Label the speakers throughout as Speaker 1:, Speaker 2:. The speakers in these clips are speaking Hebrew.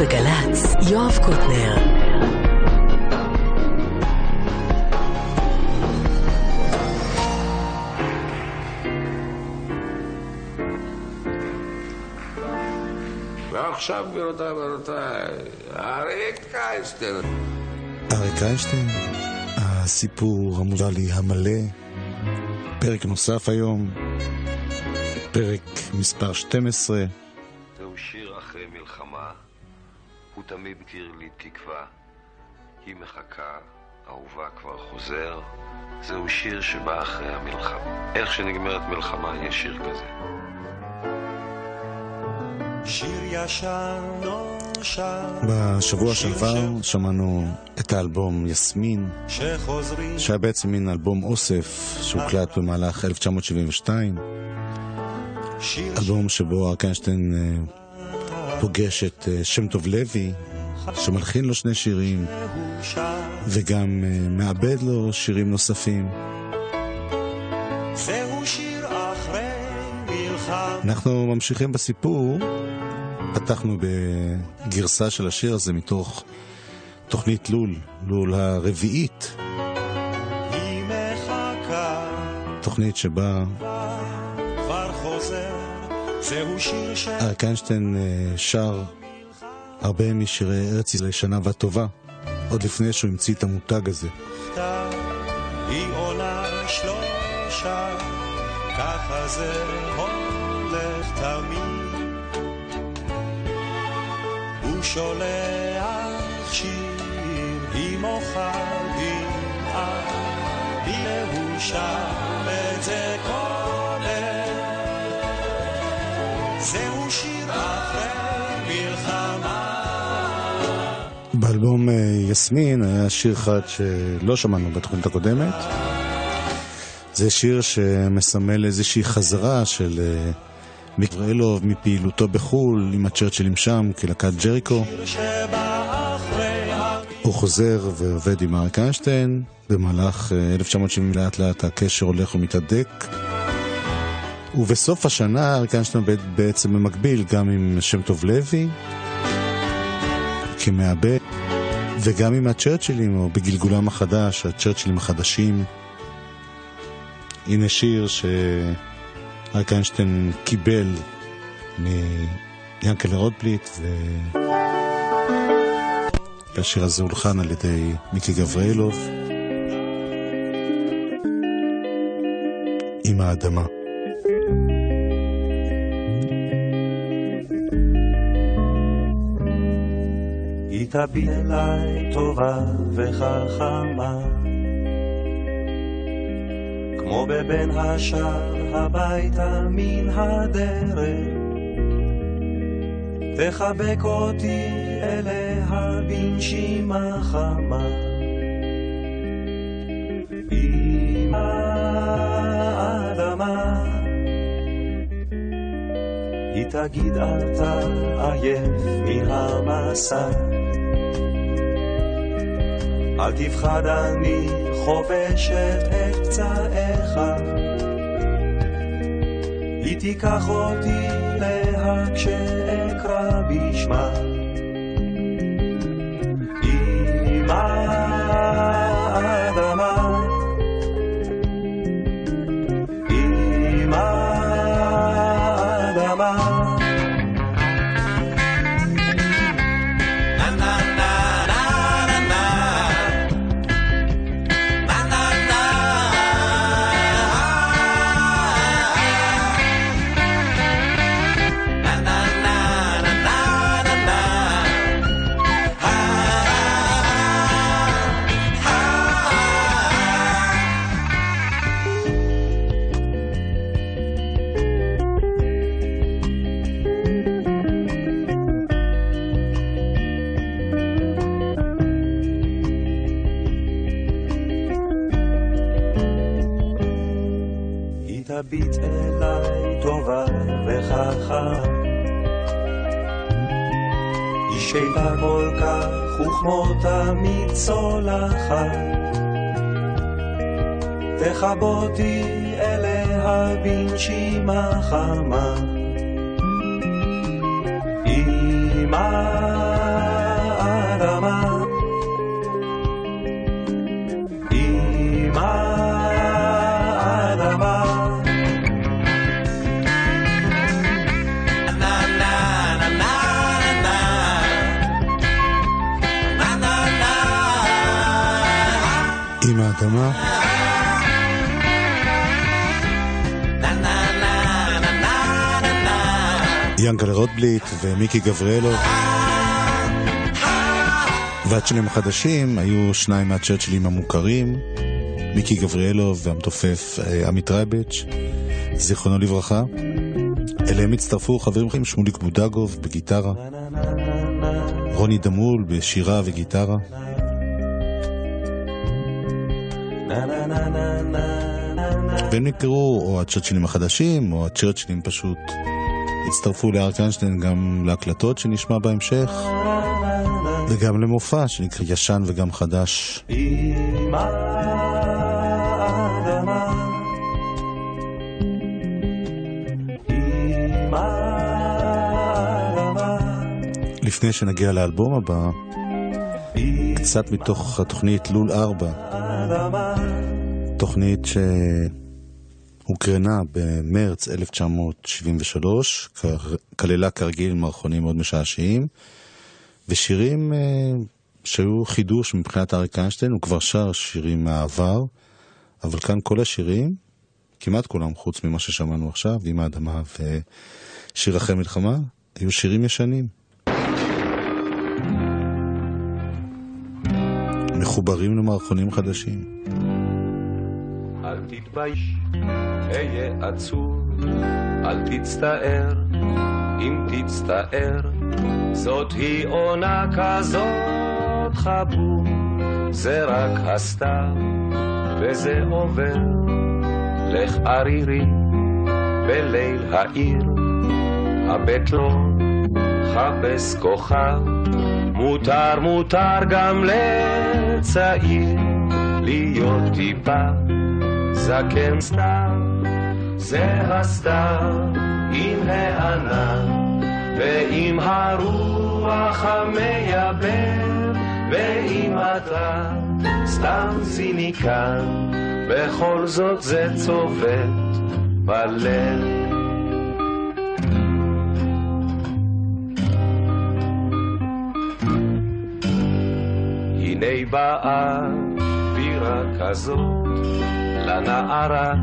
Speaker 1: בגל"צ, יואב קוטנר.
Speaker 2: ועכשיו, גבירותיי ורבותיי, אריק קייסטר.
Speaker 3: אריק איינשטיין, הסיפור המוזלי המלא, פרק נוסף היום, פרק מספר 12.
Speaker 4: תמיד מכיר לי תקווה. היא מחכה, אהובה כבר חוזר, זהו שיר שבא אחרי המלחמה. איך שנגמרת מלחמה יש שיר כזה.
Speaker 5: שיר ישן נושר
Speaker 3: בשבוע שעבר שמענו את האלבום יסמין, שהיה בעצם מין אלבום אוסף שהוקלט במהלך 1972,
Speaker 5: שיר
Speaker 3: אלבום שבו אריק איינשטיין אה, פוגש את אה, שם טוב לוי, שמלחין לו שני שירים, וגם אה, מעבד לו שירים נוספים. אנחנו ממשיכים בסיפור. פתחנו בגרסה של השיר הזה מתוך תוכנית לול, לול הרביעית, תוכנית שבה אריק איינשטיין אה, שר הרבה משירי ארץ ישראל שנה וטובה, עוד לפני שהוא המציא את המותג הזה.
Speaker 5: היא עולה שלושה ככה זה הולך תמיד הוא שולח שיר עם אוכל דמעה הנה הוא
Speaker 3: באלבום אה, יסמין היה שיר אחד שלא שמענו בתוכנית הקודמת. זה שיר שמסמל איזושהי חזרה של אה, מיק גבריאלוב מפעילותו בחו"ל עם הצ'רצ'ילים שם כלהקת ג'ריקו. הוא חוזר ועובד עם אריק איינשטיין, במהלך אה, 1970 לאט לאט הקשר הולך ומתהדק. ובסוף השנה אריק איינשטיין בעצם במקביל גם עם שם טוב לוי, כמעבד, וגם עם הצ'רצ'ילים, או בגלגולם החדש, הצ'רצ'ילים החדשים. הנה שיר שאריק איינשטיין קיבל מיאנקלה רוטבליט. והשיר הזה הולחן על ידי מיקי גבריאלוב עם האדמה.
Speaker 5: תביט אליי טובה וחכמה. כמו בבן השער הביתה מן הדרך תחבק אותי אליה בנשימה חמה. עם האדמה היא תגיד אל תעייף מן המסע אל תפחד אני חובשת את פצעיך היא תיקח אותי לה כשאקרא בשמה וכמו תמיד צולחת. תכבותי אליה בנשימה חמה. עם
Speaker 3: רוטבליט ומיקי גבריאלו. והצ'לים החדשים היו שניים מהצ'רצ'ילים המוכרים, מיקי גבריאלו והמתופף אה, עמית רייבץ', זיכרונו לברכה. אליהם הצטרפו חברים אחרים, שמוליק בודגוב בגיטרה, רוני דמול בשירה וגיטרה. והם נקראו או הצ'רצ'ילים החדשים, או הצ'רצ'ילים פשוט הצטרפו לארק איינשטיין גם להקלטות שנשמע בהמשך, וגם למופע שנקרא ישן וגם חדש.
Speaker 6: עם האדמה.
Speaker 3: לפני שנגיע לאלבום הבא, קצת מתוך התוכנית לול 4,
Speaker 6: האדמה.
Speaker 3: תוכנית שהוקרנה במרץ 1973, כ- כללה כרגיל מערכונים מאוד משעשעים, ושירים אה, שהיו חידוש מבחינת אריק איינשטיין, הוא כבר שר שירים מהעבר, אבל כאן כל השירים, כמעט כולם חוץ ממה ששמענו עכשיו, עם האדמה ושיר אחרי מלחמה, היו שירים ישנים. מחוברים למערכונים חדשים.
Speaker 5: תתבייש, היה עצוב, אל תצטער, אם תצטער, זאת היא עונה כזאת חבוב, זה רק הסתיו, וזה עובר, לך ערירי, בליל העיר, הבט לו, חפש כוכב, מותר, מותר גם לצעיר, להיות טיפה זקן סתם, זה הסתיו עם הענן. ועם הרוח המייבר ואם אתה סתם ציניקן, בכל זאת זה צובט בלב. הנה באה בירה כזאת לנערה,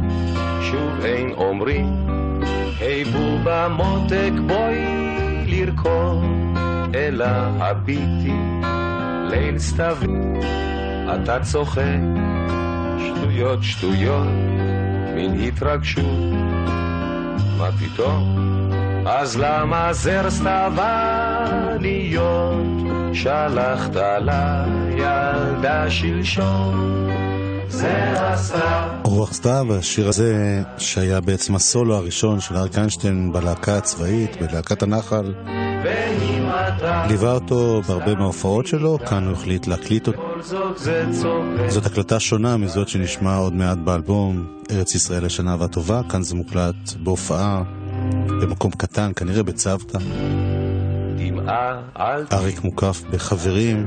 Speaker 5: שוב אין אומרים, היי בובה מותק בואי לרקוד, אלא הביטי ליל סתווי, אתה צוחק, שטויות שטויות, מין התרגשות, מה פתאום? אז למה זר סתווניות שלחת לילדה שלשום?
Speaker 3: רוח סתיו, השיר הזה שהיה בעצם הסולו הראשון של אריק איינשטיין בלהקה הצבאית, בלהקת הנחל, ליווה אותו בהרבה מההופעות שלו, כאן הוא החליט להקליט אותו.
Speaker 5: זאת
Speaker 3: הקלטה שונה מזאת שנשמע עוד מעט באלבום ארץ ישראל השנה והטובה, כאן זה מוקלט בהופעה במקום קטן, כנראה בצוותא.
Speaker 5: אל
Speaker 3: אריק מוקף בחברים,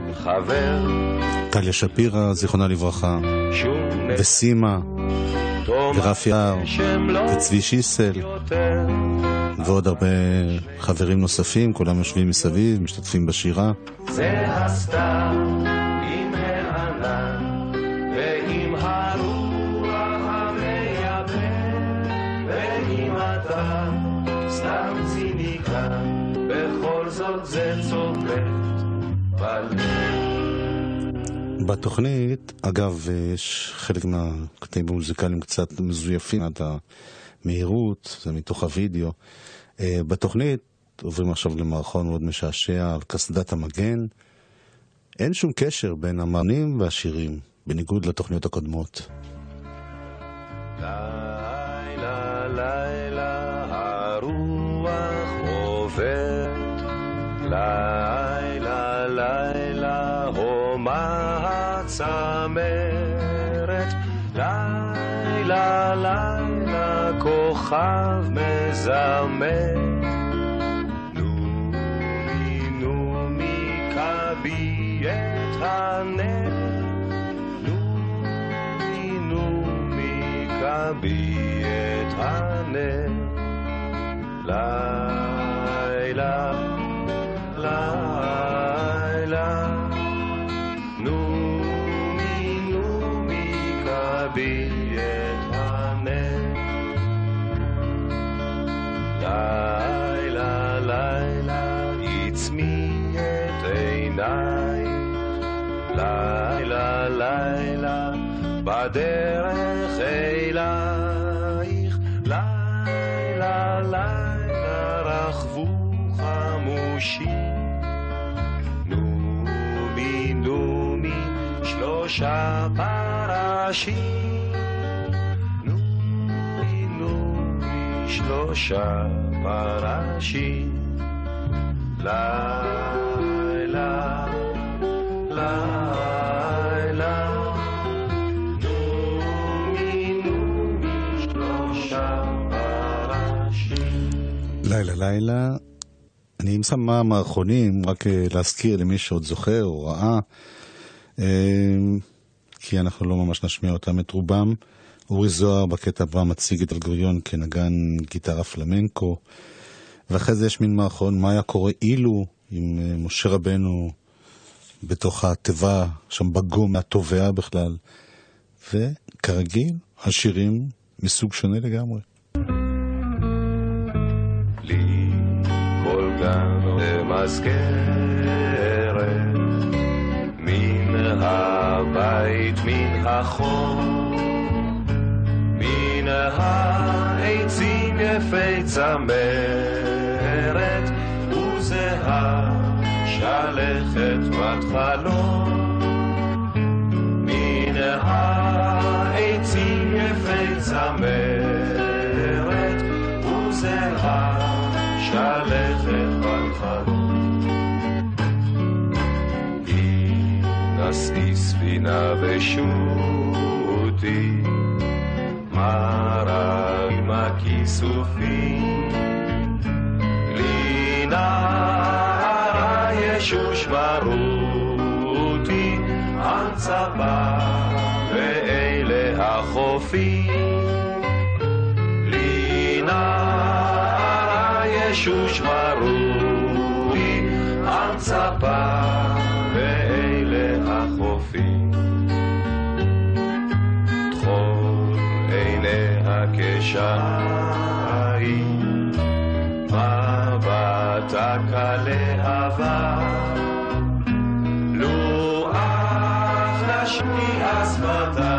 Speaker 3: טליה שפירא, זיכרונה לברכה, וסימה, ורפי הר,
Speaker 5: לא
Speaker 3: וצבי שיסל, ועוד הרבה חברים נוספים, כולם יושבים מסביב, משתתפים בשירה.
Speaker 5: זה הסתיו עם הענן ועם הרוח המייבא ואם אתה סתם ציניקן בכל זאת זה צובט בלב
Speaker 3: בתוכנית, אגב, יש חלק מהקטעים המוזיקליים קצת מזויפים עד המהירות, זה מתוך הוידאו. אה, בתוכנית עוברים עכשיו למערכון מאוד משעשע על קסדת המגן. אין שום קשר בין המענים והשירים, בניגוד לתוכניות הקודמות.
Speaker 5: לילה לילה לילה הומה הצמרת לילה לילה כוכב מזמר נומי נומי כבי את הנר נומי נומי כבי את הנר לילה שלושה פרשים, נומי נומי שלושה פרשים. לילה, לילה, נומי נומי שלושה פרשים.
Speaker 3: לילה לילה. אני כמה מערכונים, רק אה, להזכיר למי שעוד זוכר או ראה, אה, כי אנחנו לא ממש נשמיע אותם את רובם. אורי זוהר בקטע הבא מציג את אלגוריון כנגן גיטרה פלמנקו, ואחרי זה יש מין מערכון מה היה קורה אילו עם אה, משה רבנו בתוך התיבה, שם בגום מהתובע בכלל. וכרגיל, השירים מסוג שונה לגמרי.
Speaker 5: לי כל גן הבית, מן החור, מן העצים יפי צמרת, וזהה שלכת בת חלום. מן העצים יפי צמרת, נשאי ספינה ושוטי, מרה עם הכיסופים. לי נערה ישוש מרותי, צבא ואלה החופים. לי נערה ישוש מרותי, על כשעין, מבטה כלהבה. לו אך נשמיע שפתיים,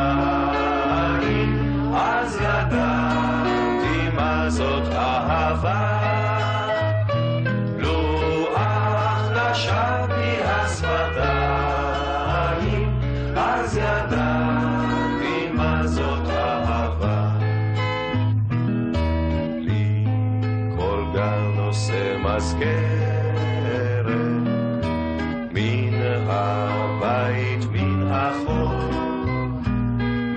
Speaker 5: הבית, מן החור,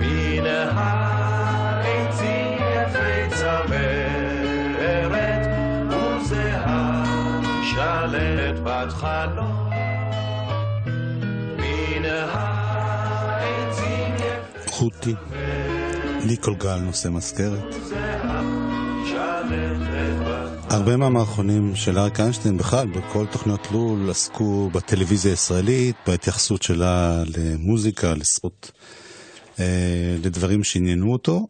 Speaker 5: מן העצים יפי צמרת, וזהה שלט בת חלום.
Speaker 3: חוטי, לי כל גל נושא מזכרת. הרבה מהמערכונים של אריק איינשטיין בכלל, בכל תוכניות לול, עסקו בטלוויזיה הישראלית, בהתייחסות שלה למוזיקה, לספורט, אה, לדברים שעניינו אותו.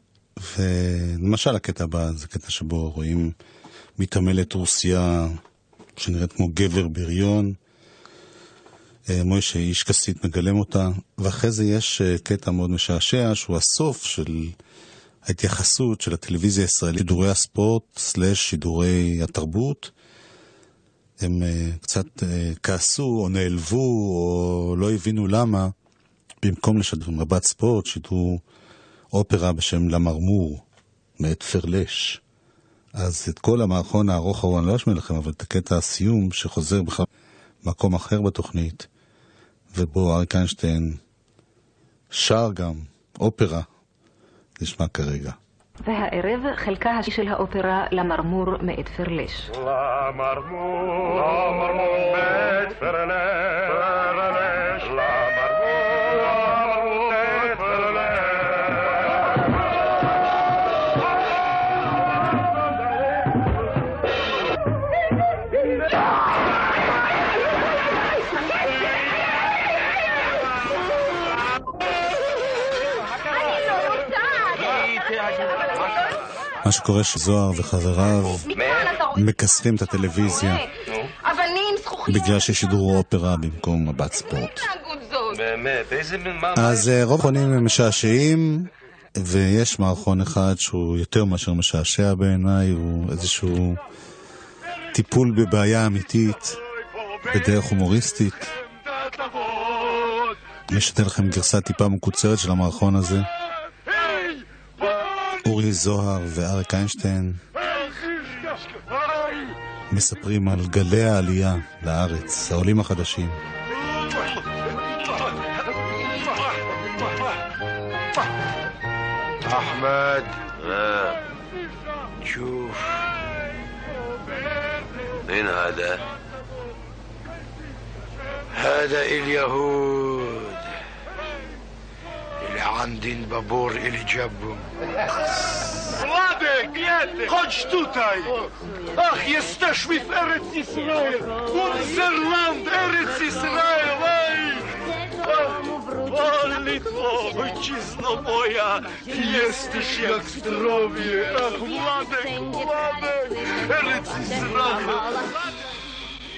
Speaker 3: ולמשל הקטע הבא זה קטע שבו רואים מתעמלת רוסיה שנראית כמו גבר בריון. אה, מוישה איש כסית מגלם אותה, ואחרי זה יש אה, קטע מאוד משעשע שהוא הסוף של ההתייחסות של הטלוויזיה הישראלית, שידורי הספורט סלש שידורי התרבות. הם אה, קצת אה, כעסו או נעלבו או לא הבינו למה, במקום לשדר מבט ספורט, שידרו אופרה בשם למרמור, מאת פרלש. אז את כל המערכון הארוך ההוא אני לא אשמיע לכם, אבל את הקטע הסיום שחוזר בכלל במקום אחר בתוכנית, ובו אריק איינשטיין שר גם אופרה, נשמע כרגע.
Speaker 7: והערב חלקה השני של האופרה למרמור מאת פרלש.
Speaker 5: למרמור, למרמור, בית פרלש,
Speaker 3: שקורה שזוהר וחבריו מכסחים את הטלוויזיה. בגלל ששידרו אופרה במקום מבט ספורט.
Speaker 4: באמת, איזה.
Speaker 3: אז אה, רוב המערכונים הם משעשעים, ויש מערכון אחד שהוא יותר מאשר משעשע בעיניי, הוא איזשהו טיפול בבעיה אמיתית, בדרך הומוריסטית. אני אשתן לכם גרסה טיפה מקוצרת של המערכון הזה. אורי זוהר ואריק איינשטיין מספרים על גלי העלייה לארץ, העולים החדשים.
Speaker 8: أحمد
Speaker 4: آه.
Speaker 8: شوف
Speaker 4: مين هذا؟
Speaker 8: هذا اليهود عند بابور إلي جابو
Speaker 9: Władek! Chodź tutaj! Ach, jesteśmy w Eretz Israel! Unzerland, Eretz Israel! Ej! O, Litwo, ojczyzno moja, jesteś jak zdrowie! Ach, Władek, Władek! Eretz Israel!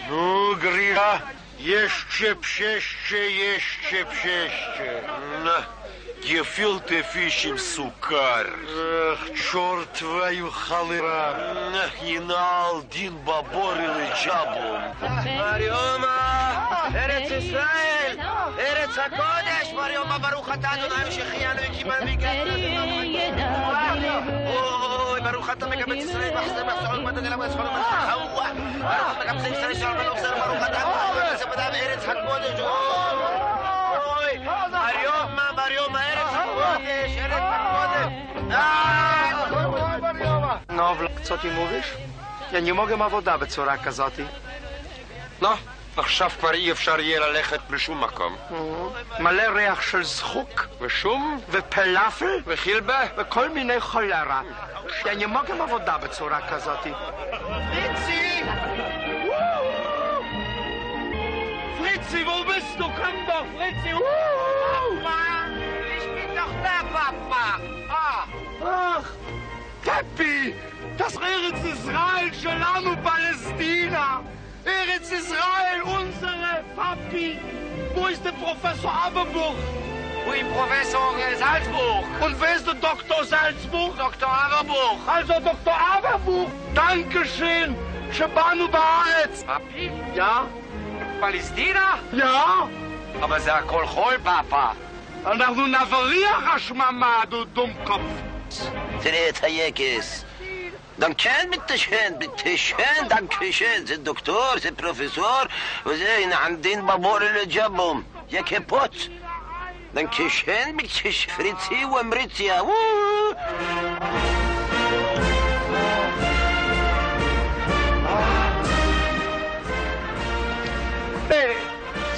Speaker 8: No, Grycha, jeszcze psieście, jeszcze psieście. No.
Speaker 4: На, гефилте фишим сукар.
Speaker 8: Эх, черт твою халыра.
Speaker 4: Нах, ינעל דין בבור לג'אבום.
Speaker 10: מריומה, ארץ ישראל, ארץ הקודש, מריומה ברוך אתה אדוני שהחיינו וקיבלנו אוי, ברוך אתה מקבץ ישראל, מחסר מחסורות מדד אליו וספרים חווה. ברוך אתה מקבץ ישראל שלום ונובסר, ברוך אתה מקבץ בדם ארץ הקודש. אוי, מריומה, מריומה, ארץ הקודש,
Speaker 11: No, Vlad, co ty mówisz? Ja nie mogę ma woda בצורה כזאת.
Speaker 4: נו, עכשיו כבר אי אפשר יהיה ללכת בשום מקום.
Speaker 11: מלא ריח של זחוק
Speaker 4: ושום?
Speaker 11: ופלאפל
Speaker 4: וחילבה?
Speaker 11: וכל מיני חולרה. Ja nie mogę ma woda בצורה כזאת.
Speaker 9: Fritzi! Fritzi, wo bist du? Komm doch, Fritzi!
Speaker 10: Ich bin doch da, Papa. Ah.
Speaker 9: Ach, Peppi, das Eretz Israel שלנו, Palästina. Eretz Israel, unsere Papi. Wo ist der Professor Aberbuch?
Speaker 10: Ui, Professor äh, Salzburg.
Speaker 9: Und wer ist der Dr. Salzburg?
Speaker 10: Dr. Aberbuch.
Speaker 9: Also Dr. Aberbuch. Dankeschön. שבאנו בארץ.
Speaker 10: Papi?
Speaker 9: Ja?
Speaker 10: פלסטינה?
Speaker 9: Ja?
Speaker 10: אבל זה הכל חול, פאפה.
Speaker 9: אנחנו נבריח השממה, du Dummkopf.
Speaker 10: تريت كان دانكشين بالتشين بالتشين دانكشين زي الدكتور زي البروفيسور وزين عندين بابور اللي جابهم. يا كيبوت دانكشين بالتش فريتسي ومريتيا
Speaker 9: ووو.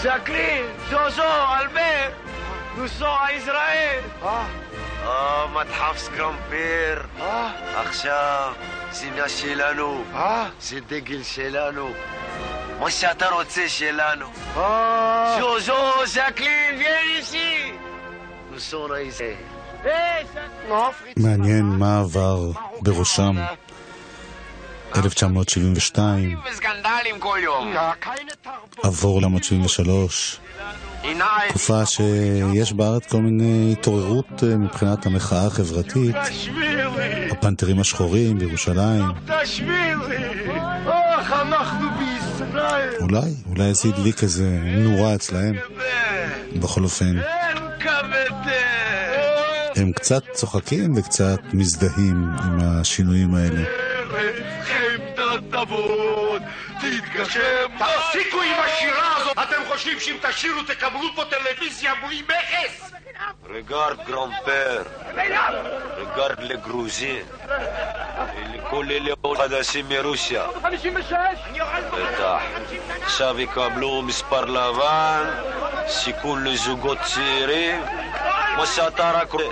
Speaker 9: Jacqueline, Jojo, Albert, nous sommes à Israël. Ah.
Speaker 4: אה, מדחף סקרמפיר. עכשיו, שמלה שלנו. זה דגל שלנו. מה שאתה רוצה שלנו.
Speaker 9: Jacqueline, viens ici.
Speaker 4: נוסון הישראל.
Speaker 9: Hey,
Speaker 3: מעניין מה עבר בראשם 1972,
Speaker 10: וסקנדלים כל יום.
Speaker 3: עבור ל-1973,
Speaker 10: עיניים.
Speaker 3: תקופה שיש בארץ כל מיני התעוררות אה, מבחינת המחאה החברתית, הפנתרים השחורים בירושלים. אולי, אולי זה הדליק איזה נורה אצלהם, בכל אופן. הם קצת צוחקים וקצת מזדהים עם השינויים האלה.
Speaker 9: תתגשם. תפסיקו עם השירה הזאת! אתם חושבים שאם תשירו תקבלו פה טלוויזיה בלי מכס?
Speaker 4: רגארד גרמפר. רגארד לגרוזין. לכל אלה חדשים מרוסיה.
Speaker 9: 56!
Speaker 4: בטח. עכשיו יקבלו מספר לבן, סיכון לזוגות צעירים, מה שאתה רק רואה.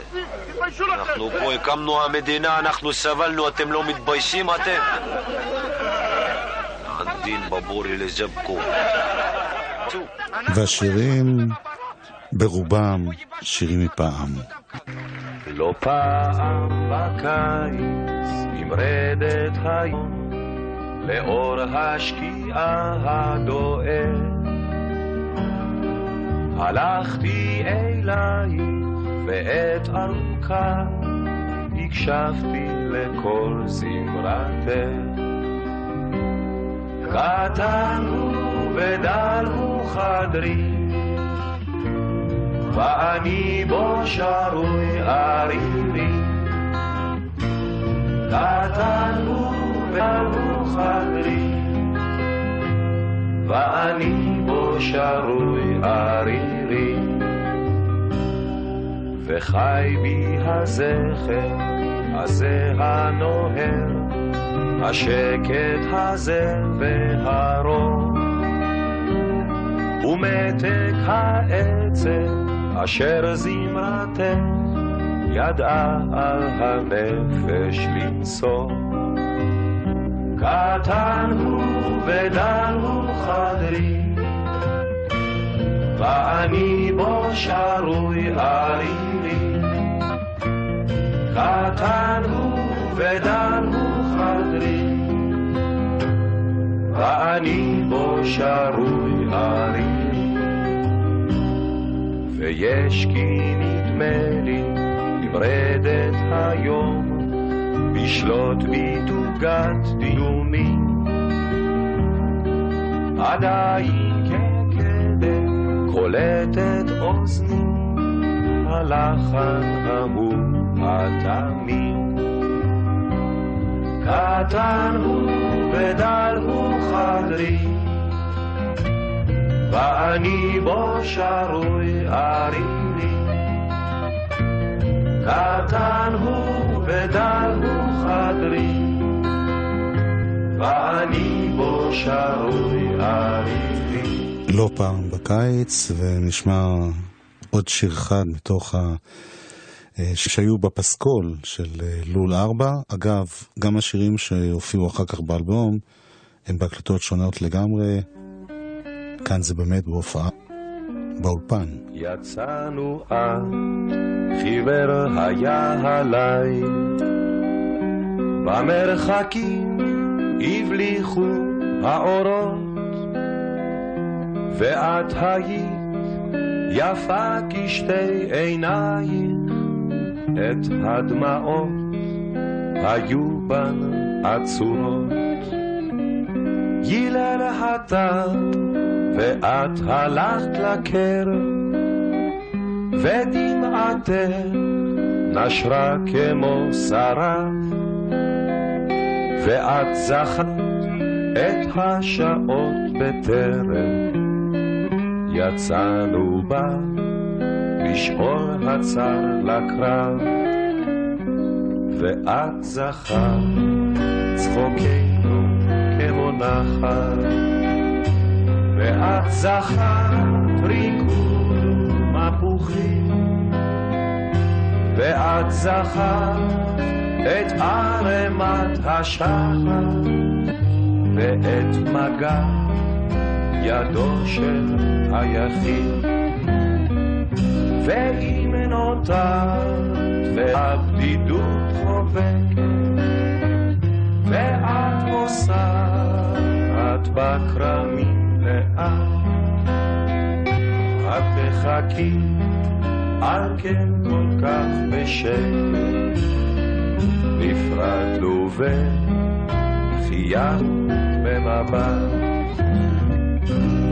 Speaker 4: אנחנו פה הקמנו המדינה, אנחנו סבלנו, אתם לא מתביישים אתם?
Speaker 3: והשירים ברובם שירים מפעם.
Speaker 12: לא פעם בקיץ נמרדת היום
Speaker 5: לאור השקיעה הדואר. הלכתי אלייך בעת ארוכה, הקשבתי לכל זמרתך. קטן הוא ודל הוא חדרי, ואני בו שרוי ערירי. קטן הוא ודל הוא חדרי, ואני בו שרוי ערירי. וחי בי הזכר הזה הנוהר, השקט הזה והרוב, ומתק העצב אשר זמרתך ידעה על הנפש לנסוע. קטן הוא ודל הוא חדרי, ואני בו שרוי ערירי. קטן הוא ודל הוא חדרי, ואני בו שרוי ערירי. ויש כי נדמה לי נמרדת היום, בשלוט בי תוגת דיומים. עדיין כקדם קולטת אוזני הלחן ההוא התמים. קטן הוא ודל הוא חדרי, ואני בו שרוי ערירי. קטן הוא ודל הוא חדרי, ואני בו שרוי ערירי.
Speaker 3: לא פעם בקיץ, ונשמע עוד שיר אחד מתוך ה... אה, שהיו בפסקול של אה, לול ארבע. אגב, גם השירים שהופיעו אחר כך באלבום הם בהקלטות שונות לגמרי. כאן זה באמת בהופעה באולפן.
Speaker 5: יצאנו אז, חיוור היה הליל, במרחקים הבליחו האורות, ואת היית יפה כשתי עינייך, את הדמעות היו בן עצורות. גילל הטל ואת הלכת לקרב, ודמעתך נשרה כמו שרף, ואת זכרת את השעות בטרם יצאנו בה בשאול הצר לקרב, ואת זכרת צחוקנו כמו נחל. ואת זכרת ריקוד מפוחים, ואת זכרת את ערמת השחר, ואת מגע ידו של היחיד. ואם נותרת והבדידות חובקת, ואת פוסעת בכרמים לאט, את תחכי על כן כל כך בשקט, נפרדנו וחיינו במבט,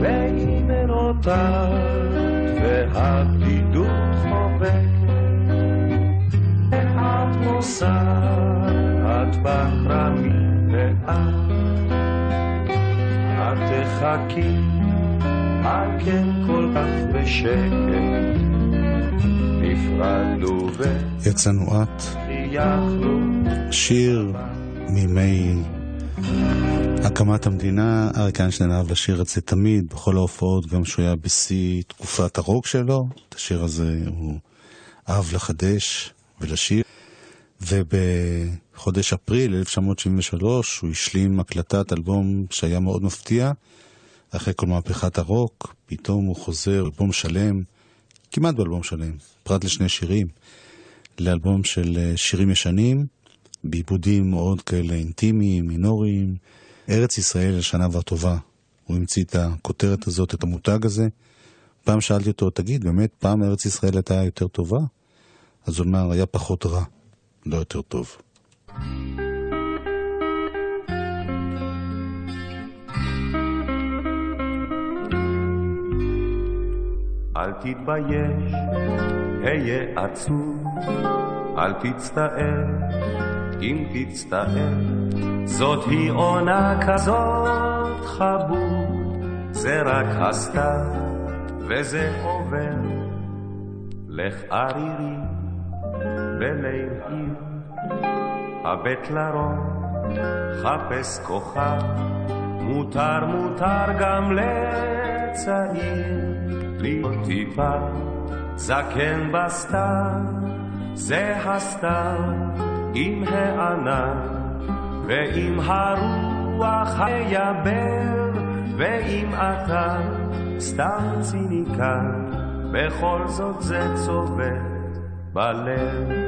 Speaker 5: ואם נותרת והבדידות ואת פוסעת בכרמים לאט, את תחכי על כן כל כך בשקט, נפרדנו
Speaker 3: יצאנו את, שיר מימי הקמת המדינה, אריק איינשטיין אהב לשיר את זה תמיד, בכל ההופעות, גם כשהוא היה בשיא תקופת הרוק שלו, את השיר הזה הוא אהב לחדש ולשיר. ובחודש אפריל 1973 הוא השלים הקלטת אלבום שהיה מאוד מפתיע. אחרי כל מהפכת הרוק, פתאום הוא חוזר, אלבום שלם, כמעט באלבום שלם, פרט לשני שירים, לאלבום של אה, שירים ישנים, בעיבודים מאוד כאלה אינטימיים, מינוריים, ארץ ישראל לשנה והטובה. הוא המציא את הכותרת הזאת, את המותג הזה. פעם שאלתי אותו, תגיד, באמת פעם ארץ ישראל הייתה יותר טובה? אז הוא אמר, היה פחות רע, לא יותר טוב.
Speaker 5: אל תתבייש, היה עצוב, אל תצטער, אם תצטער, זאת היא עונה כזאת חבוד, זה רק הסתיו, וזה עובר. לך ערירי בליל עיר, הבט לרום, חפש כוכב, מותר מותר גם לצעיר. להיות טיפה זקן בסתיו, זה הסתיו עם הענן. ועם הרוח היבר, ואם אתה סתם ציניקן, בכל זאת זה צובט בלב.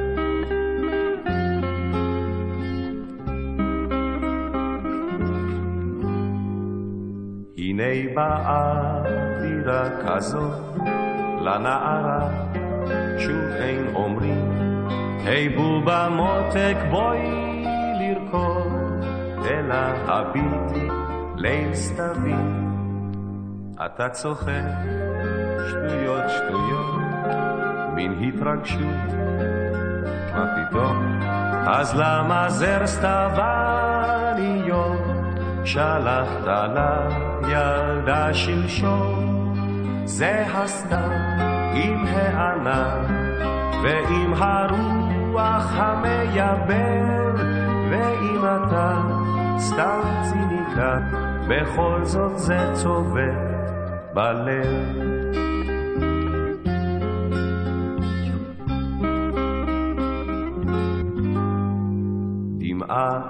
Speaker 5: הנה באה אווירה כזאת לנערה, שוב אין אומרים, היי בובה מותק בואי לרקוד, אלא הביטי ליל סתווי. אתה צוחק, שטויות שטויות, מין התרגשות, מה פתאום? אז למה זר סתווניות שלחת לילדה שלשום? זה הסתיו עם הענן ועם הרוח המייבר ואם אתה סתם ציניקה בכל זאת זה צובט בלב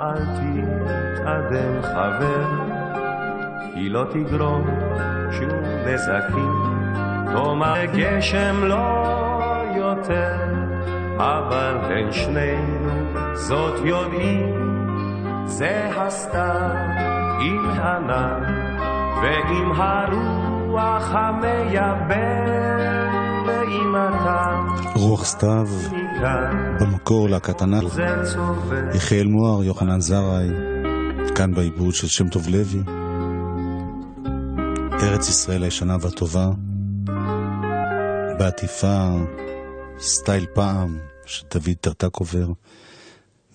Speaker 5: אל תתאדם חבר היא לא תגרום שום נזקים, תאמר גשם לא יותר, אבל בין שנינו זאת יודעים, זה הסתיו עם ענן ועם הרוח המייבר, ואם אתה...
Speaker 3: רוח סתיו, במקור להקת ענק, יחיאל מוהר, יוחנן זרעי, כאן בעיבוד של שם טוב לוי. ארץ ישראל הישנה והטובה, בעטיפה סטייל פעם של דוד טרטקובר,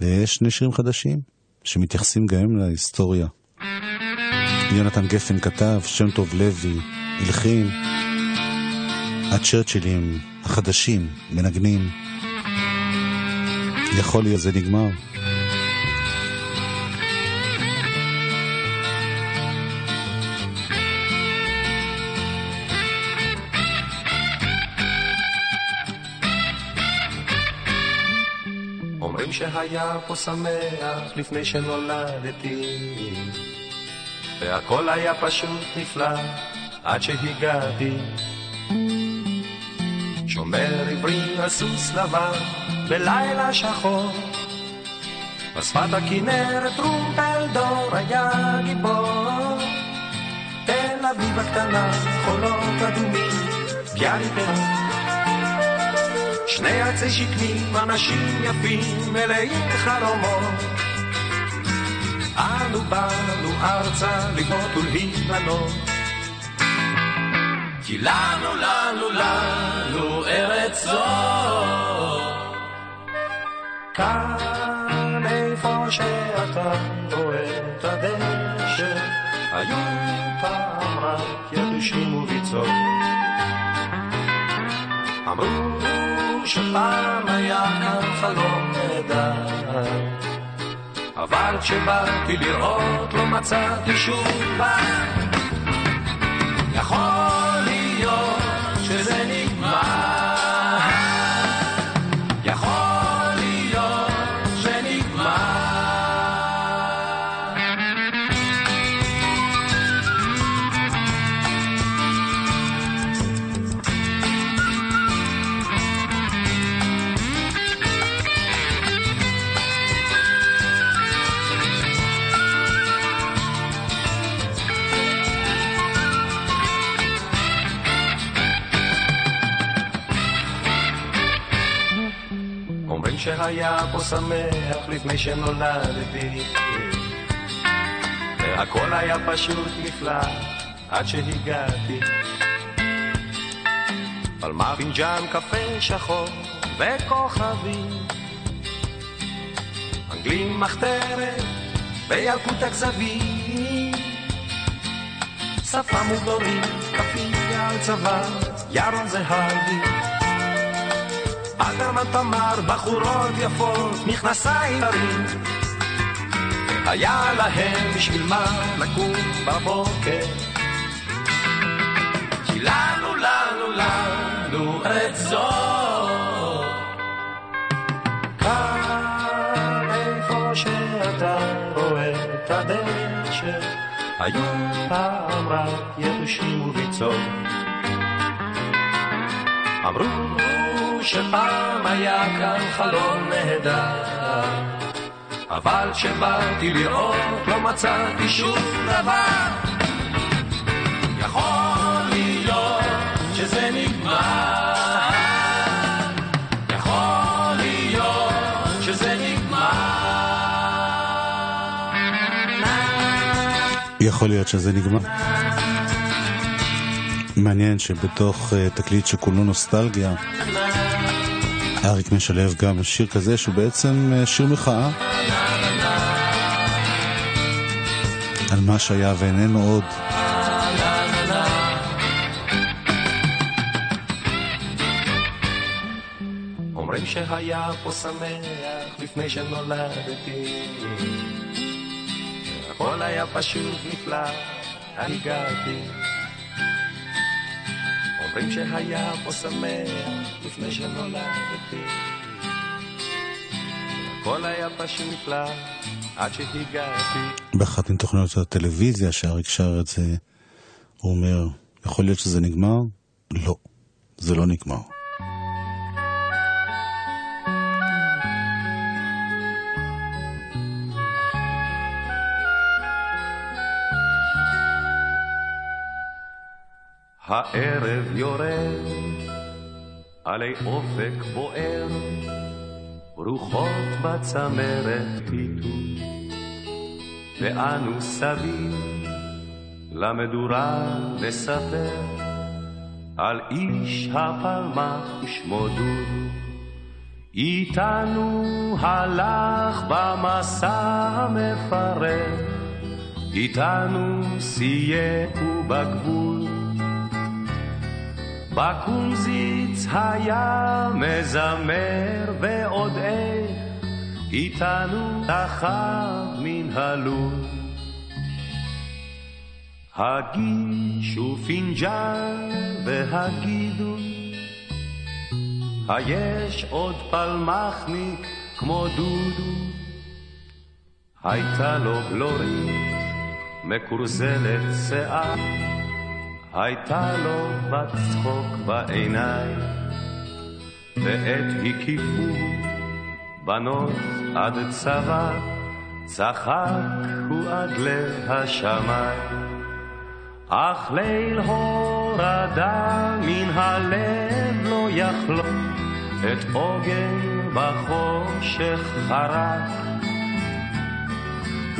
Speaker 3: ויש שני שירים חדשים שמתייחסים גם להיסטוריה. יונתן גפן כתב, שם טוב לוי הלחין, הצ'רצ'ילים החדשים מנגנים. יכול להיות זה נגמר.
Speaker 5: שהיה פה שמח לפני שנולדתי והכל היה פשוט נפלא עד שהגעתי שומר עברי על סוס לבן בלילה שחור בשפת הכנרת טרומפלדור היה גיבור תל אביב הקטנה, חולות אדומים, ביאליק שני עצי שקמים, אנשים יפים, מלאים חלומות. אנו באנו ארצה לבנות ולהיבנות. כי לנו, לנו, לנו ארץ זו. כאן איפה שאתה רואה את הדשא, היו פעם רק יתושים וביצות. אמרו שפעם היה כאן חלום נהדר אבל כשבאתי לראות לא מצאתי שום פעם יכול אומרים שהיה פה שמח לפני שנולדתי. והכל היה פשוט נפלא עד שהגעתי. על מה פינג'אן קפה שחור וכוכבים. אנגלים מחתרת בילקוט הכזבים. שפה מוגדורית, כפייה על צבא, ירון זהבי אלתרמן תמר, בחורות יפות, מכנסיים הרים היה להם בשביל מה לקום בבוקר. כי לנו, לנו, לנו את כאן איפה שאתה רואה את הדשא היו פעם רק יתושים וביצות. אמרו שפעם היה כאן חלום נהדר. אבל כשבאתי לראות לא מצאתי שום דבר. יכול להיות שזה נגמר. יכול להיות שזה
Speaker 3: נגמר. מעניין שבתוך uh, תקליט שכולו נוסטלגיה, אריק משלב גם שיר כזה שהוא בעצם uh, שיר מחאה. על מה שהיה ואיננו עוד.
Speaker 5: אומרים שהיה פה שמח לפני שנולדתי. הכל היה פשוט נפלא, הגעתי אומרים שהיה פה שמח לפני שנולדתי הכל היה פשוט נפלא עד שהגעתי
Speaker 3: באחת מתוכניות הטלוויזיה שאריק שר את זה, הוא אומר, יכול להיות שזה נגמר? לא, זה לא נגמר.
Speaker 5: הערב יורד עלי אופק בוער, רוחות בצמרת פיתו, ואנו סביב למדורה נספר על איש הפלמח ושמו דודו. איתנו הלך במסע המפרך, איתנו סייע בגבול. בקומזיץ היה מזמר ועוד איך איתנו תחב מן הלול. הגישו פינג'ל והגידו היש עוד פלמחניק כמו דודו הייתה לו גלורית מקורזלת שיער הייתה לו בת צחוק בעיניים, ועת הקיפו בנות עד צבא, צחק הוא עד לב השמיים. אך ליל הורדה מן הלב לא יחלום, את עוגן בחושך חרק.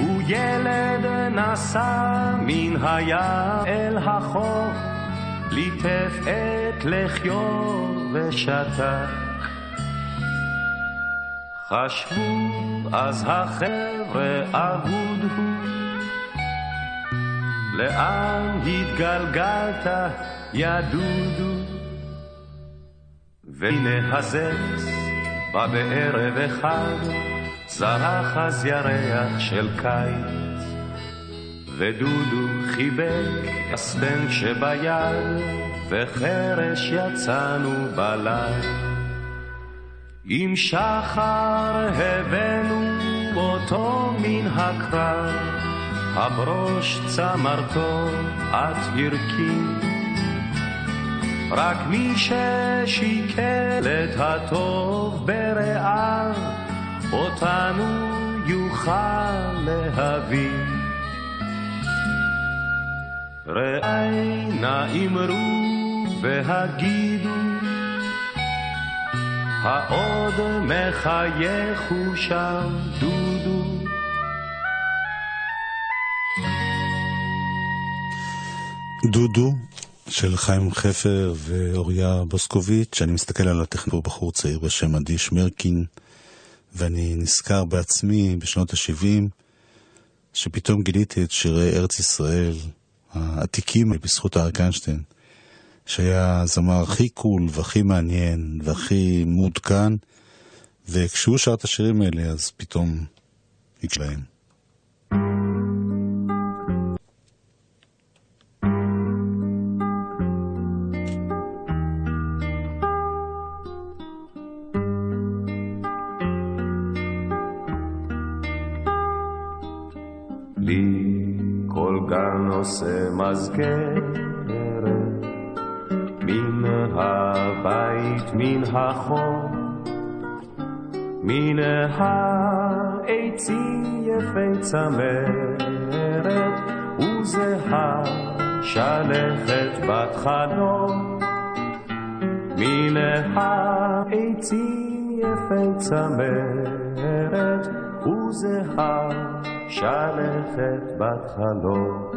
Speaker 5: וילד נסע מן הים אל החוף, ליטף את לחיו ושתק. חשבו אז החבר'ה אבוד הוא, לאן התגלגלת יא דודו? והנה הזץ בא בערב אחד זרח אז ירח של קיץ, ודודו חיבק הסטנק שביד, וחרש יצאנו בליל. עם שחר הבאנו אותו מן הקרב, הברוש צמרתו את הרכין. רק מי ששיקל את הטוב ברעיו, אותנו יוכל להבין. ראי נא אמרו והגידו, העוד מחייך הוא שם דודו.
Speaker 3: דודו של חיים חפר ואוריה בוסקוביץ', אני מסתכל על הטכנור בחור צעיר בשם אדיש מרקין, ואני נזכר בעצמי בשנות ה-70, שפתאום גיליתי את שירי ארץ ישראל העתיקים בזכות אריק איינשטיין, שהיה הזמר הכי קול והכי מעניין והכי מעודכן, וכשהוא שר את השירים האלה אז פתאום הקלעים.
Speaker 5: עושה מזכרת מן הבית, מן החור, מן העצים יפי צמרת, וזהה שלכת בת חלום. מן העצים יפי צמרת, וזהה שלכת בת חלום.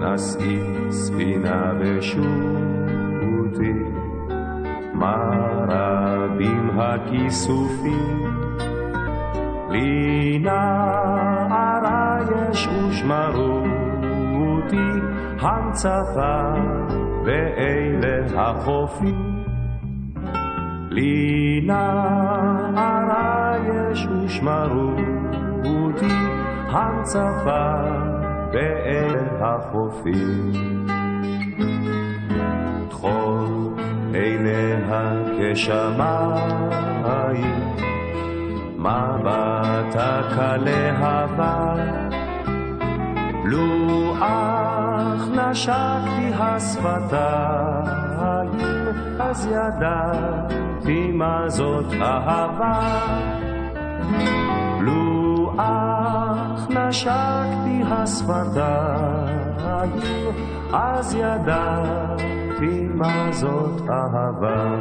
Speaker 5: נשאי ספינה ושוטי, מה רבים הכיסופים. לי נערה יש ושמרו אותי המצפה ואלה החופים. לי נערה יש ושמרו אותי המצפה ואל החופים. טחול עיניה כשמיים, מבטה כלהבה. לו אך נשקתי השפתיים, אז ידעתי מה זאת אהבה. נשקתי השפתיים, אז ידעתי מה זאת אהבה.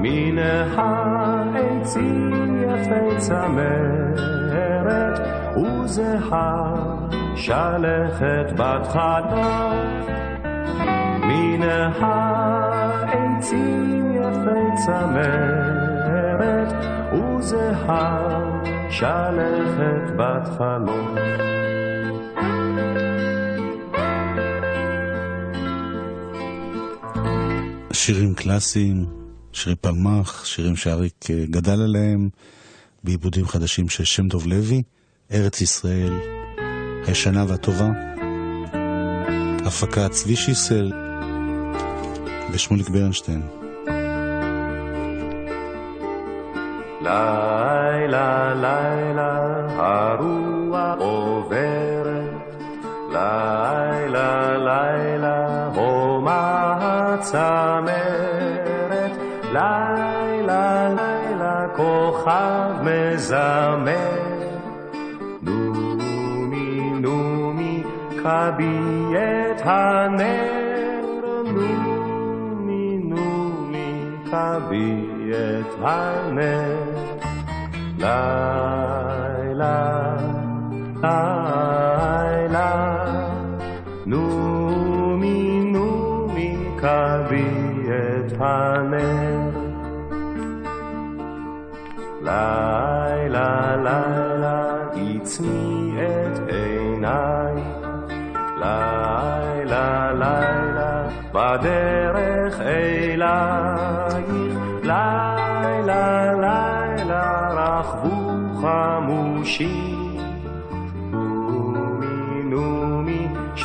Speaker 5: מן העצים יפי צמרת, וזהה שלכת בת חלוף. מן העצים יפי צמרת, וזהה שלכת בת חלוף.
Speaker 3: שירים קלאסיים שירי פלמח, שירים שאריק אה, גדל עליהם, בעיבודים חדשים של שם דוב לוי, ארץ ישראל, הישנה והטובה, הפקה צבי שיסל ושמוליק ברנשטיין.
Speaker 5: לילה, לילה, הרוח עוברת, לילה, לילה, צמרת. לילה, לילה, כוכב מזמר. נומי, נומי, כבי את הנר. נומי, נומי, כבי את הנר. לילה, לילה, נומי, נומי, כבי את הנר. לילה, לילה, עצמי את עיניי. לילה, לילה, בדרך אלייך. לילה, לילה, רכבו חמושים.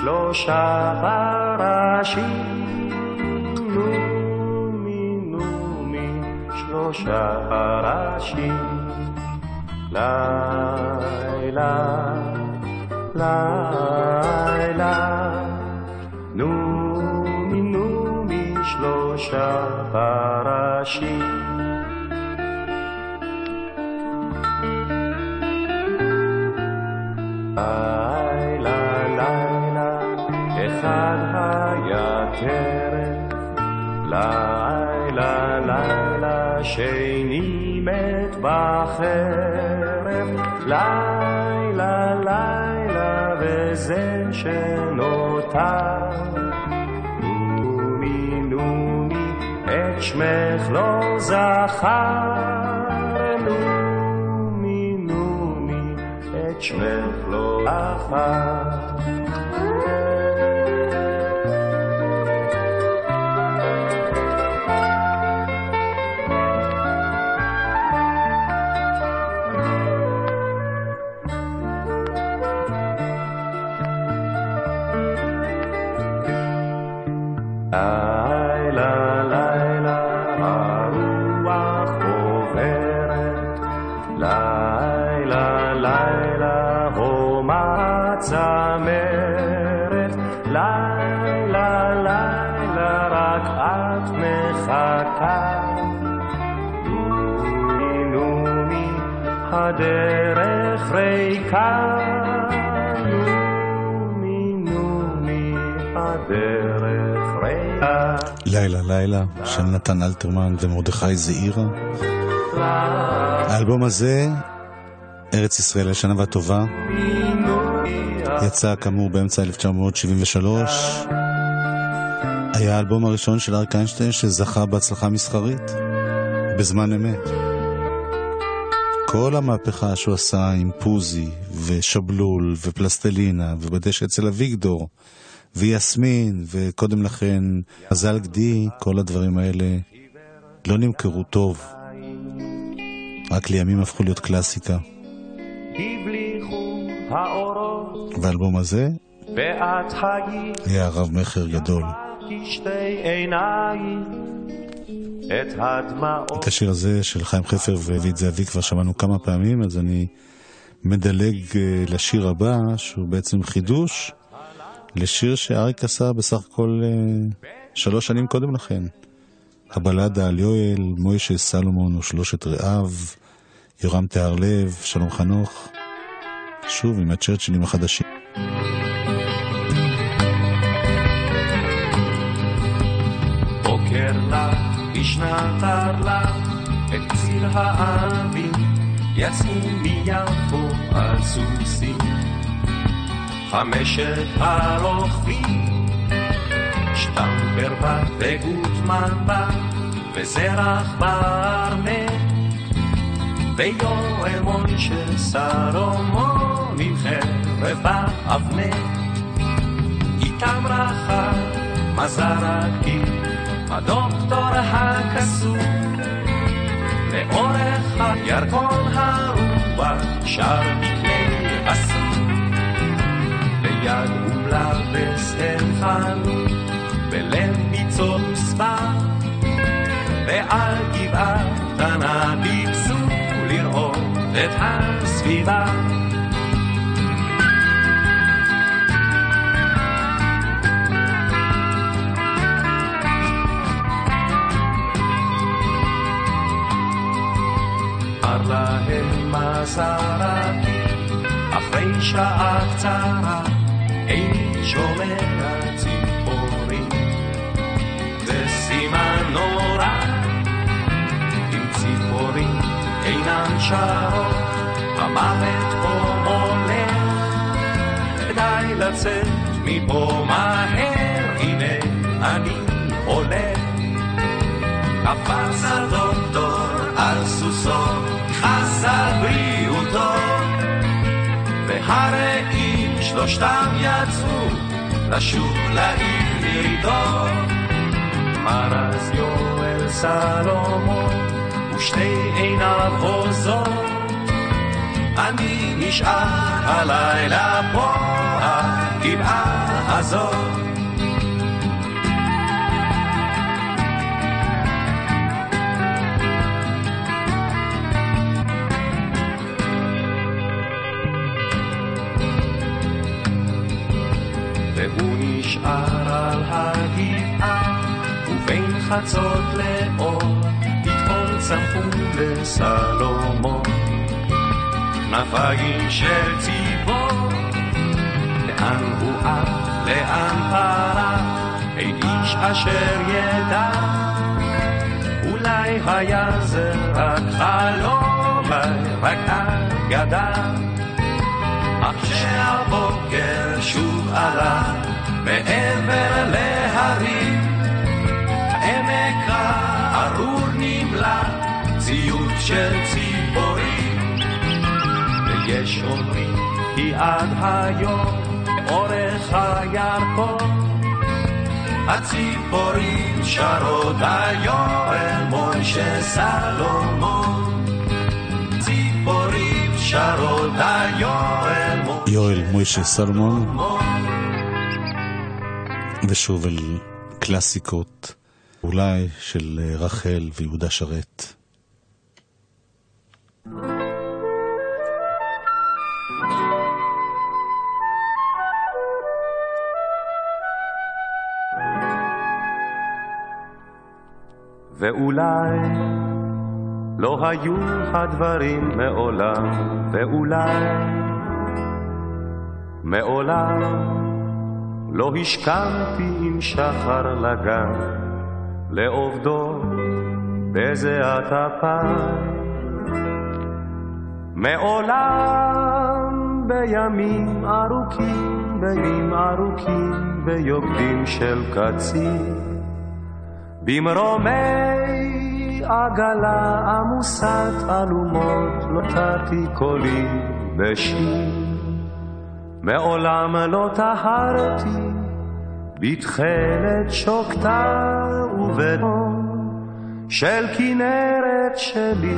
Speaker 5: שלושה פרשים, שלושה פרשים. לילה, לילה, נומי נומי שלושה פרשים. לילה, זכר. נומי, נומי, את שמך לא זכר. הדרך ריקה.
Speaker 3: לילה לילה של נתן אלתרמן ומרדכי זעירה. האלבום הזה, ארץ ישראל לשנה והטובה, יצא כאמור באמצע 1973. היה האלבום הראשון של אריק איינשטיין שזכה בהצלחה מסחרית, בזמן אמת. כל המהפכה שהוא עשה עם פוזי ושבלול ופלסטלינה ובדשא אצל אביגדור ויסמין וקודם לכן מזל גדי, כל הדברים האלה לא נמכרו טוב. רק לימים הפכו להיות קלאסיקה. והאלבום הזה היה רב מכר גדול.
Speaker 5: את הדמעות
Speaker 3: את השיר הזה של חיים חפר ודוד זהבי כבר שמענו כמה פעמים, אז אני מדלג אה, לשיר הבא, שהוא בעצם חידוש לשיר שאריק עשה בסך הכל אה, שלוש שנים קודם לכן. הבלדה על יואל, מוישה סלומון ושלושת רעיו, יורם תהרלב, שלום חנוך, שוב עם הצ'רצ'ילים החדשים.
Speaker 5: בוקר לה, בשנת הרלה, את ציר האבים, יצאו מיפו על סוסים. חמשת הרוכבים, שטמפר וגוטמן בה, וזרח בארנט, ויואל מוישה סלומון עם חרב באבנט. איתם רחב מזרקי, הדוקטור הקסום, לאורך הירקון הרוח שר ביד ומלבס אל חנות, בלב ביצות מספר, ועל גבעה קטנה טיפסו לראות את הסביבה. אמר להם מזרקי, אחרי שעה קצרה, איני שומע ציפורים. זה סימן נורא, אם ציפורים אינן שרות, המוות פה מולך. כדאי לצאת מפה מהר, הנה אני הולך. קפץ הדוקטור על סוסו, חס על בריאותו, והרעים שלושתם יצאו לשוב לעיר ירידו. מרז יואל סלומון ושתי עיניו הוזות, אני נשאר הלילה פה, הגבעה הזאת. על הגבעה, ובין חצות לאור, פתאום צמחו לסלומון. כנפיים של ציפור, לאן הוא עף, לאן פרח, אין איש אשר ידע. אולי היה זה רק חלום, רק אגדה. אך כשהבוקר שוב עלה מעבר להרים, עמק הארור נמלא ציוץ של ציפורים. ויש אומרים כי עד היום אורך הירקון הציפורים שרות היואל מוישה סלומון ציפורים שרות היואל
Speaker 3: יואל מוישה סלומון ושוב אל קלאסיקות אולי של רחל ויהודה שרת.
Speaker 5: ואולי לא היו הדברים מעולם, ואולי מעולם לא השכמתי עם שחר לגן, לעובדו בזיעת אפיים. מעולם בימים ארוכים, בימים ארוכים, ביוקדים של קצין. במרומי עגלה עמוסת אלומות לא תרתי קולי בשיר. מעולם לא טהרתי בתכלת שוקתה ובתום של כנרת שלי,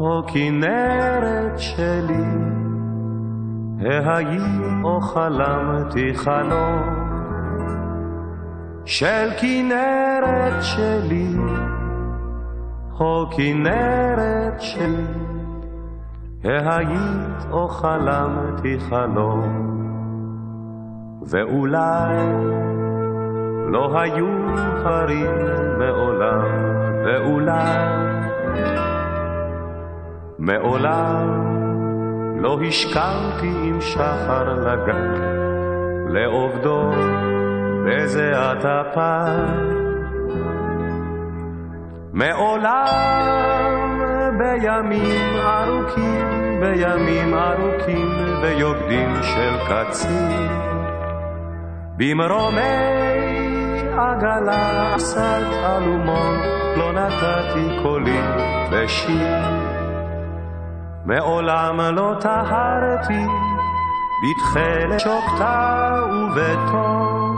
Speaker 5: או כנרת שלי, האם או חלמתי חלום. של כנרת שלי, או כנרת שלי, היית או חלמתי חלום, ואולי לא היו הרים מעולם, ואולי מעולם לא השכמתי עם שחר לגן, לעובדו בזיעת אפיים. מעולם בימים ארוכים, בימים ארוכים, ביוקדים של קצין, במרומי עגלה עשת אלומות, לא נתתי קולי בשיר. מעולם לא טהרתי בתכלת שוקתה ובתום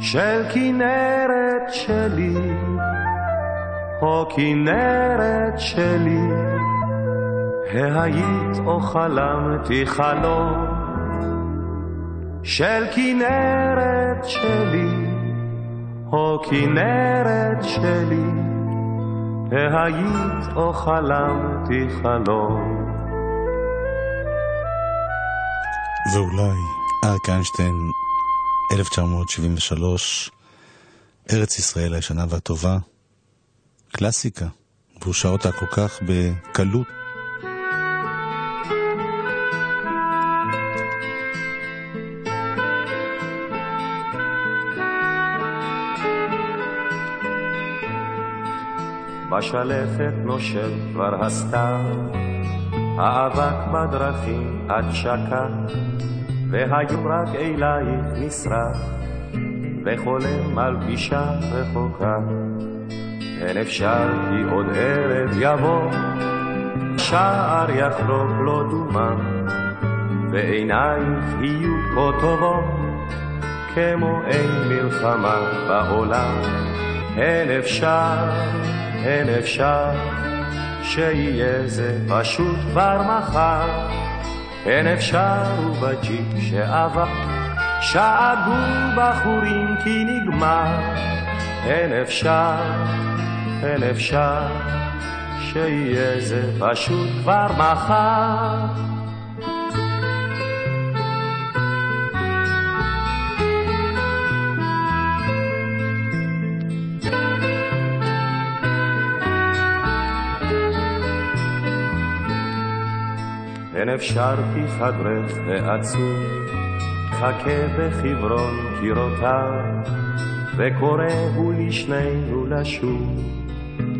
Speaker 5: של כנרת שלי, או כנרת שלי, היית או חלמתי חלום של כנרת שלי, או כנרת שלי, היית או חלמתי חלום.
Speaker 3: ואולי אריק איינשטיין 1973, ארץ ישראל הישנה והטובה, קלאסיקה, והוא שר אותה כל כך בקלות.
Speaker 5: בשלפת נושב כבר הסתיו, האבק בדרכים עד שקע. והיום רק אלייך נשרף, וחולם על פגישה רחוקה. אין אפשר כי עוד ערב יבוא, שער יחלוק לו דומם, ועינייך יהיו כה טובות, כמו אין מלחמה בעולם. אין אפשר, אין אפשר, שיהיה זה פשוט כבר מחר. אין אפשר ובג'יפ שעבר, שאגו בחורים כי נגמר. אין אפשר, אין אפשר, שיהיה זה פשוט כבר מחר. אין אפשר תפדרך ועצוב, חכה בחברון קירותיו, וקורא הוא לשנינו לשוב,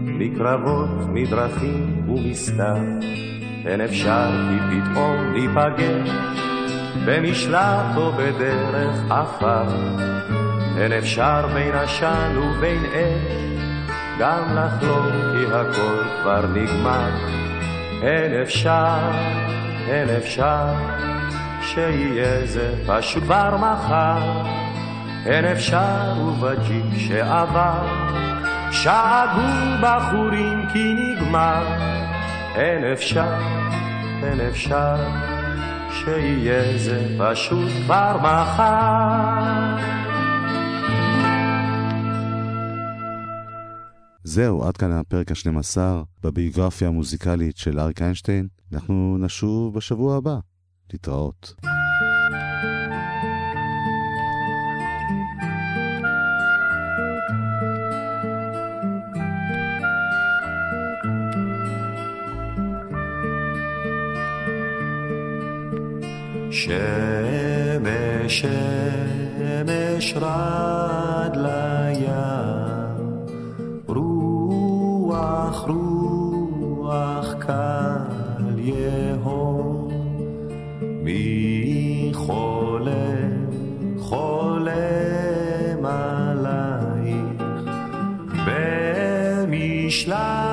Speaker 5: מקרבות, מדרכים ומסתר, אין אפשר כי פתאום ניפגש, במשלט או בדרך עפר, אין אפשר בין עשן ובין אש, גם לחלום כי הכל כבר נגמר. אין אפשר, אין אפשר, שיהיה זה פשוט כבר מחר. אין אפשר ובג'יפ שעבר, שאגו בחורים כי נגמר. אין אפשר, אין אפשר, שיהיה זה פשוט כבר מחר.
Speaker 3: זהו, עד כאן הפרק ה-12 בביוגרפיה המוזיקלית של אריק איינשטיין. אנחנו נשוב בשבוע הבא. להתראות.
Speaker 5: שמש, שמש רד לים קל יהום. מי חולם חולם עלייך? במשלט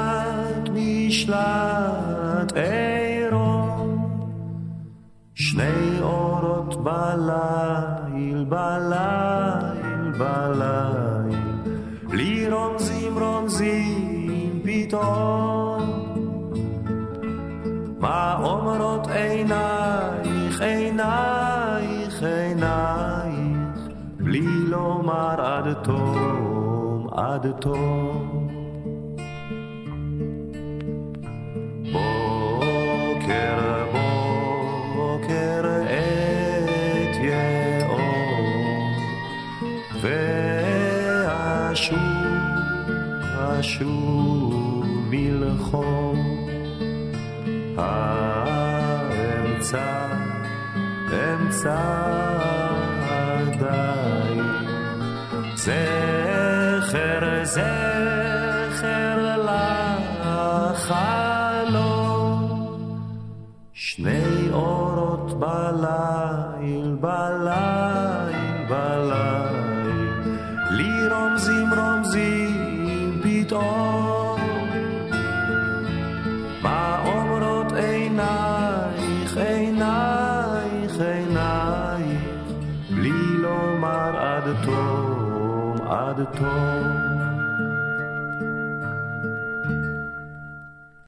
Speaker 5: תום בוקר בוקר את יאור ואשוב אשוב מלחום. האמצע אמצע עדיין זכר עינייך בלי